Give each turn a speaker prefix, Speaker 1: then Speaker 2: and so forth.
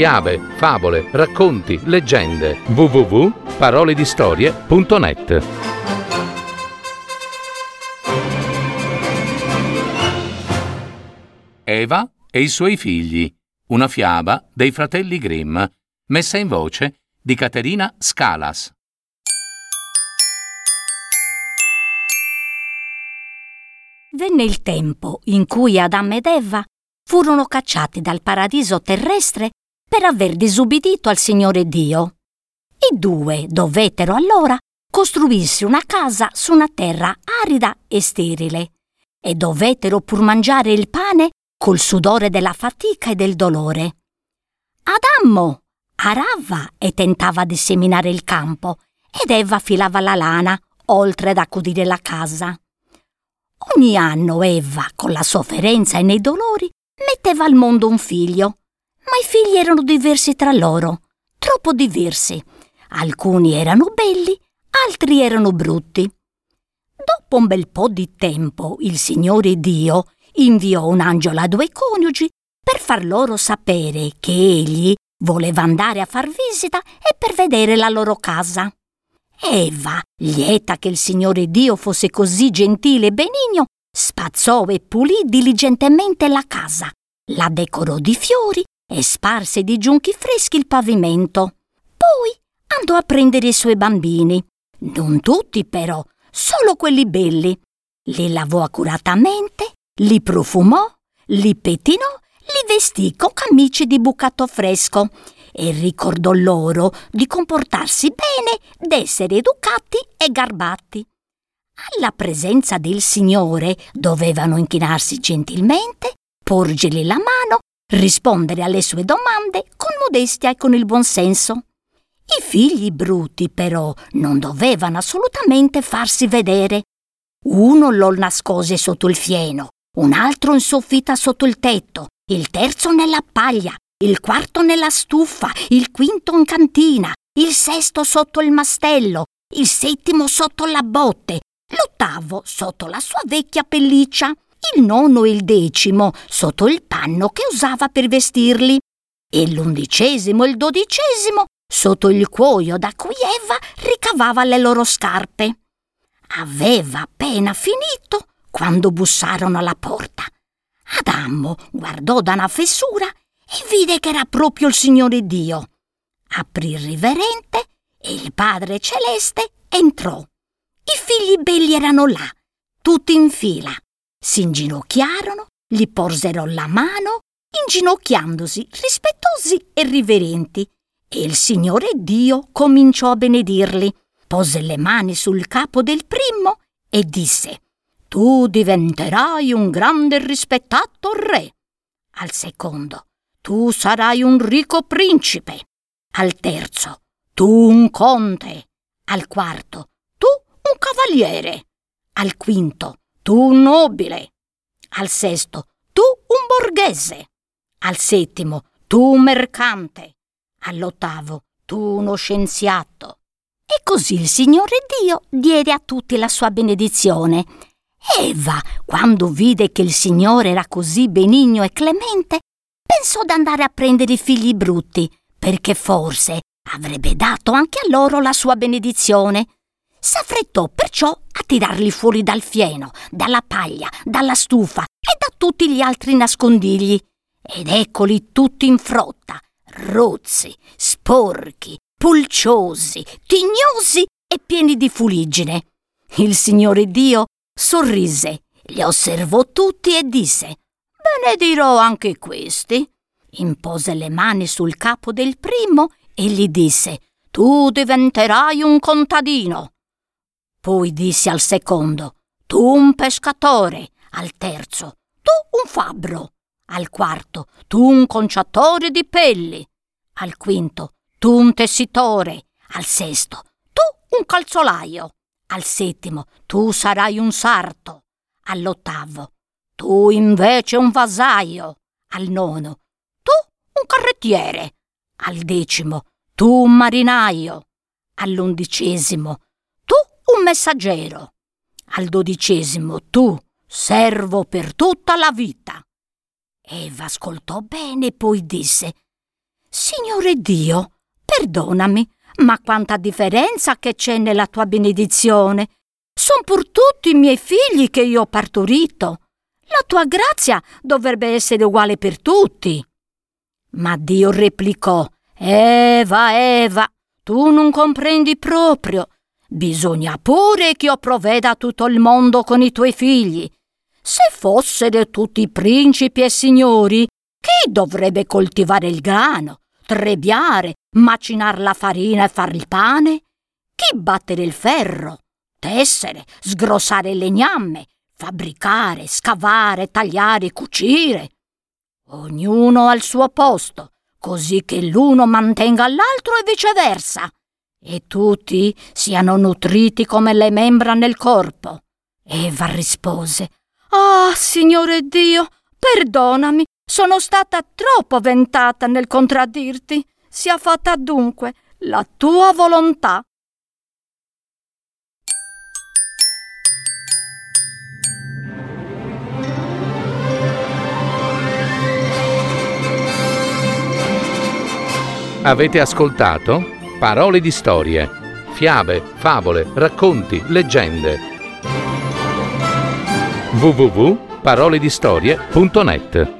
Speaker 1: fiabe, favole, racconti, leggende. www.paroledistorie.net Eva e i suoi figli. Una fiaba dei fratelli Grimm, messa in voce di Caterina Scalas.
Speaker 2: Venne il tempo in cui Adamo ed Eva furono cacciati dal paradiso terrestre per aver disubbidito al Signore Dio. I due dovettero allora costruirsi una casa su una terra arida e sterile e dovettero pur mangiare il pane col sudore della fatica e del dolore. Adamo arava e tentava di seminare il campo ed Eva filava la lana oltre ad accudire la casa. Ogni anno Eva, con la sofferenza e nei dolori, metteva al mondo un figlio, ma i figli erano diversi tra loro, troppo diversi. Alcuni erano belli, altri erano brutti. Dopo un bel po' di tempo, il Signore Dio inviò un angelo a due coniugi per far loro sapere che egli voleva andare a far visita e per vedere la loro casa. Eva, lieta che il Signore Dio fosse così gentile e benigno, spazzò e pulì diligentemente la casa, la decorò di fiori e sparse di giunchi freschi il pavimento. Poi andò a prendere i suoi bambini, non tutti però, solo quelli belli. Li lavò accuratamente, li profumò, li pettinò, li vestì con camicie di bucato fresco e ricordò loro di comportarsi bene, d'essere educati e garbati. Alla presenza del Signore dovevano inchinarsi gentilmente, porgergli la mano, rispondere alle sue domande con modestia e con il buonsenso. I figli bruti, però, non dovevano assolutamente farsi vedere. Uno lo nascose sotto il fieno, un altro in soffitta sotto il tetto, il terzo nella paglia, il quarto nella stufa, il quinto in cantina, il sesto sotto il mastello, il settimo sotto la botte, l'ottavo sotto la sua vecchia pelliccia, il nono e il decimo sotto il panno che usava per vestirli, e l'undicesimo e il dodicesimo sotto il cuoio da cui Eva ricavava le loro scarpe. Aveva appena finito quando bussarono alla porta. Adamo guardò da una fessura e vide che era proprio il Signore Dio. Aprì riverente e il Padre Celeste entrò. I figli belli erano là, tutti in fila. Si inginocchiarono, gli porsero la mano, inginocchiandosi rispettosi e riverenti, e il Signore Dio cominciò a benedirli, pose le mani sul capo del primo e disse Tu diventerai un grande e rispettato re. Al secondo, tu sarai un ricco principe. Al terzo, tu un conte. Al quarto, un cavaliere. Al quinto, tu un nobile. Al sesto, tu un borghese. Al settimo, tu un mercante. All'ottavo, tu uno scienziato. E così il Signore Dio diede a tutti la sua benedizione. Eva, quando vide che il Signore era così benigno e clemente, pensò d'andare a prendere i figli brutti, perché forse avrebbe dato anche a loro la sua benedizione. S'affrettò perciò a tirarli fuori dal fieno, dalla paglia, dalla stufa e da tutti gli altri nascondigli. Ed eccoli tutti in frotta, rozzi, sporchi, pulciosi, tignosi e pieni di fuliggine. Il Signore Dio sorrise, li osservò tutti e disse Benedirò anche questi. Impose le mani sul capo del primo e gli disse Tu diventerai un contadino. Poi disse al secondo, tu un pescatore, al terzo, tu un fabbro, al quarto, tu un conciatore di pelli, al quinto, tu un tessitore, al sesto, tu un calzolaio, al settimo, tu sarai un sarto, all'ottavo, tu invece un vasaio, al nono, tu un carrettiere, al decimo, tu un marinaio, all'undicesimo, un messaggero. Al dodicesimo tu, servo per tutta la vita. Eva ascoltò bene e poi disse Signore Dio, perdonami, ma quanta differenza che c'è nella tua benedizione. Sono pur tutti i miei figli che io ho partorito. La tua grazia dovrebbe essere uguale per tutti. Ma Dio replicò: Eva, Eva, tu non comprendi proprio. Bisogna pure che io provveda tutto il mondo con i tuoi figli. Se fossero tutti principi e signori, chi dovrebbe coltivare il grano, trebbiare, macinar la farina e far il pane? Chi battere il ferro, tessere, sgrossare il legname, fabbricare, scavare, tagliare, cucire? Ognuno al suo posto, così che l'uno mantenga l'altro e viceversa, e tutti siano nutriti come le membra nel corpo. Eva rispose, Ah, Signore Dio, perdonami, sono stata troppo ventata nel contraddirti. Sia fatta dunque la tua volontà.
Speaker 1: Avete ascoltato Parole di storie, fiabe, favole, racconti, leggende. www.paroledistorie.net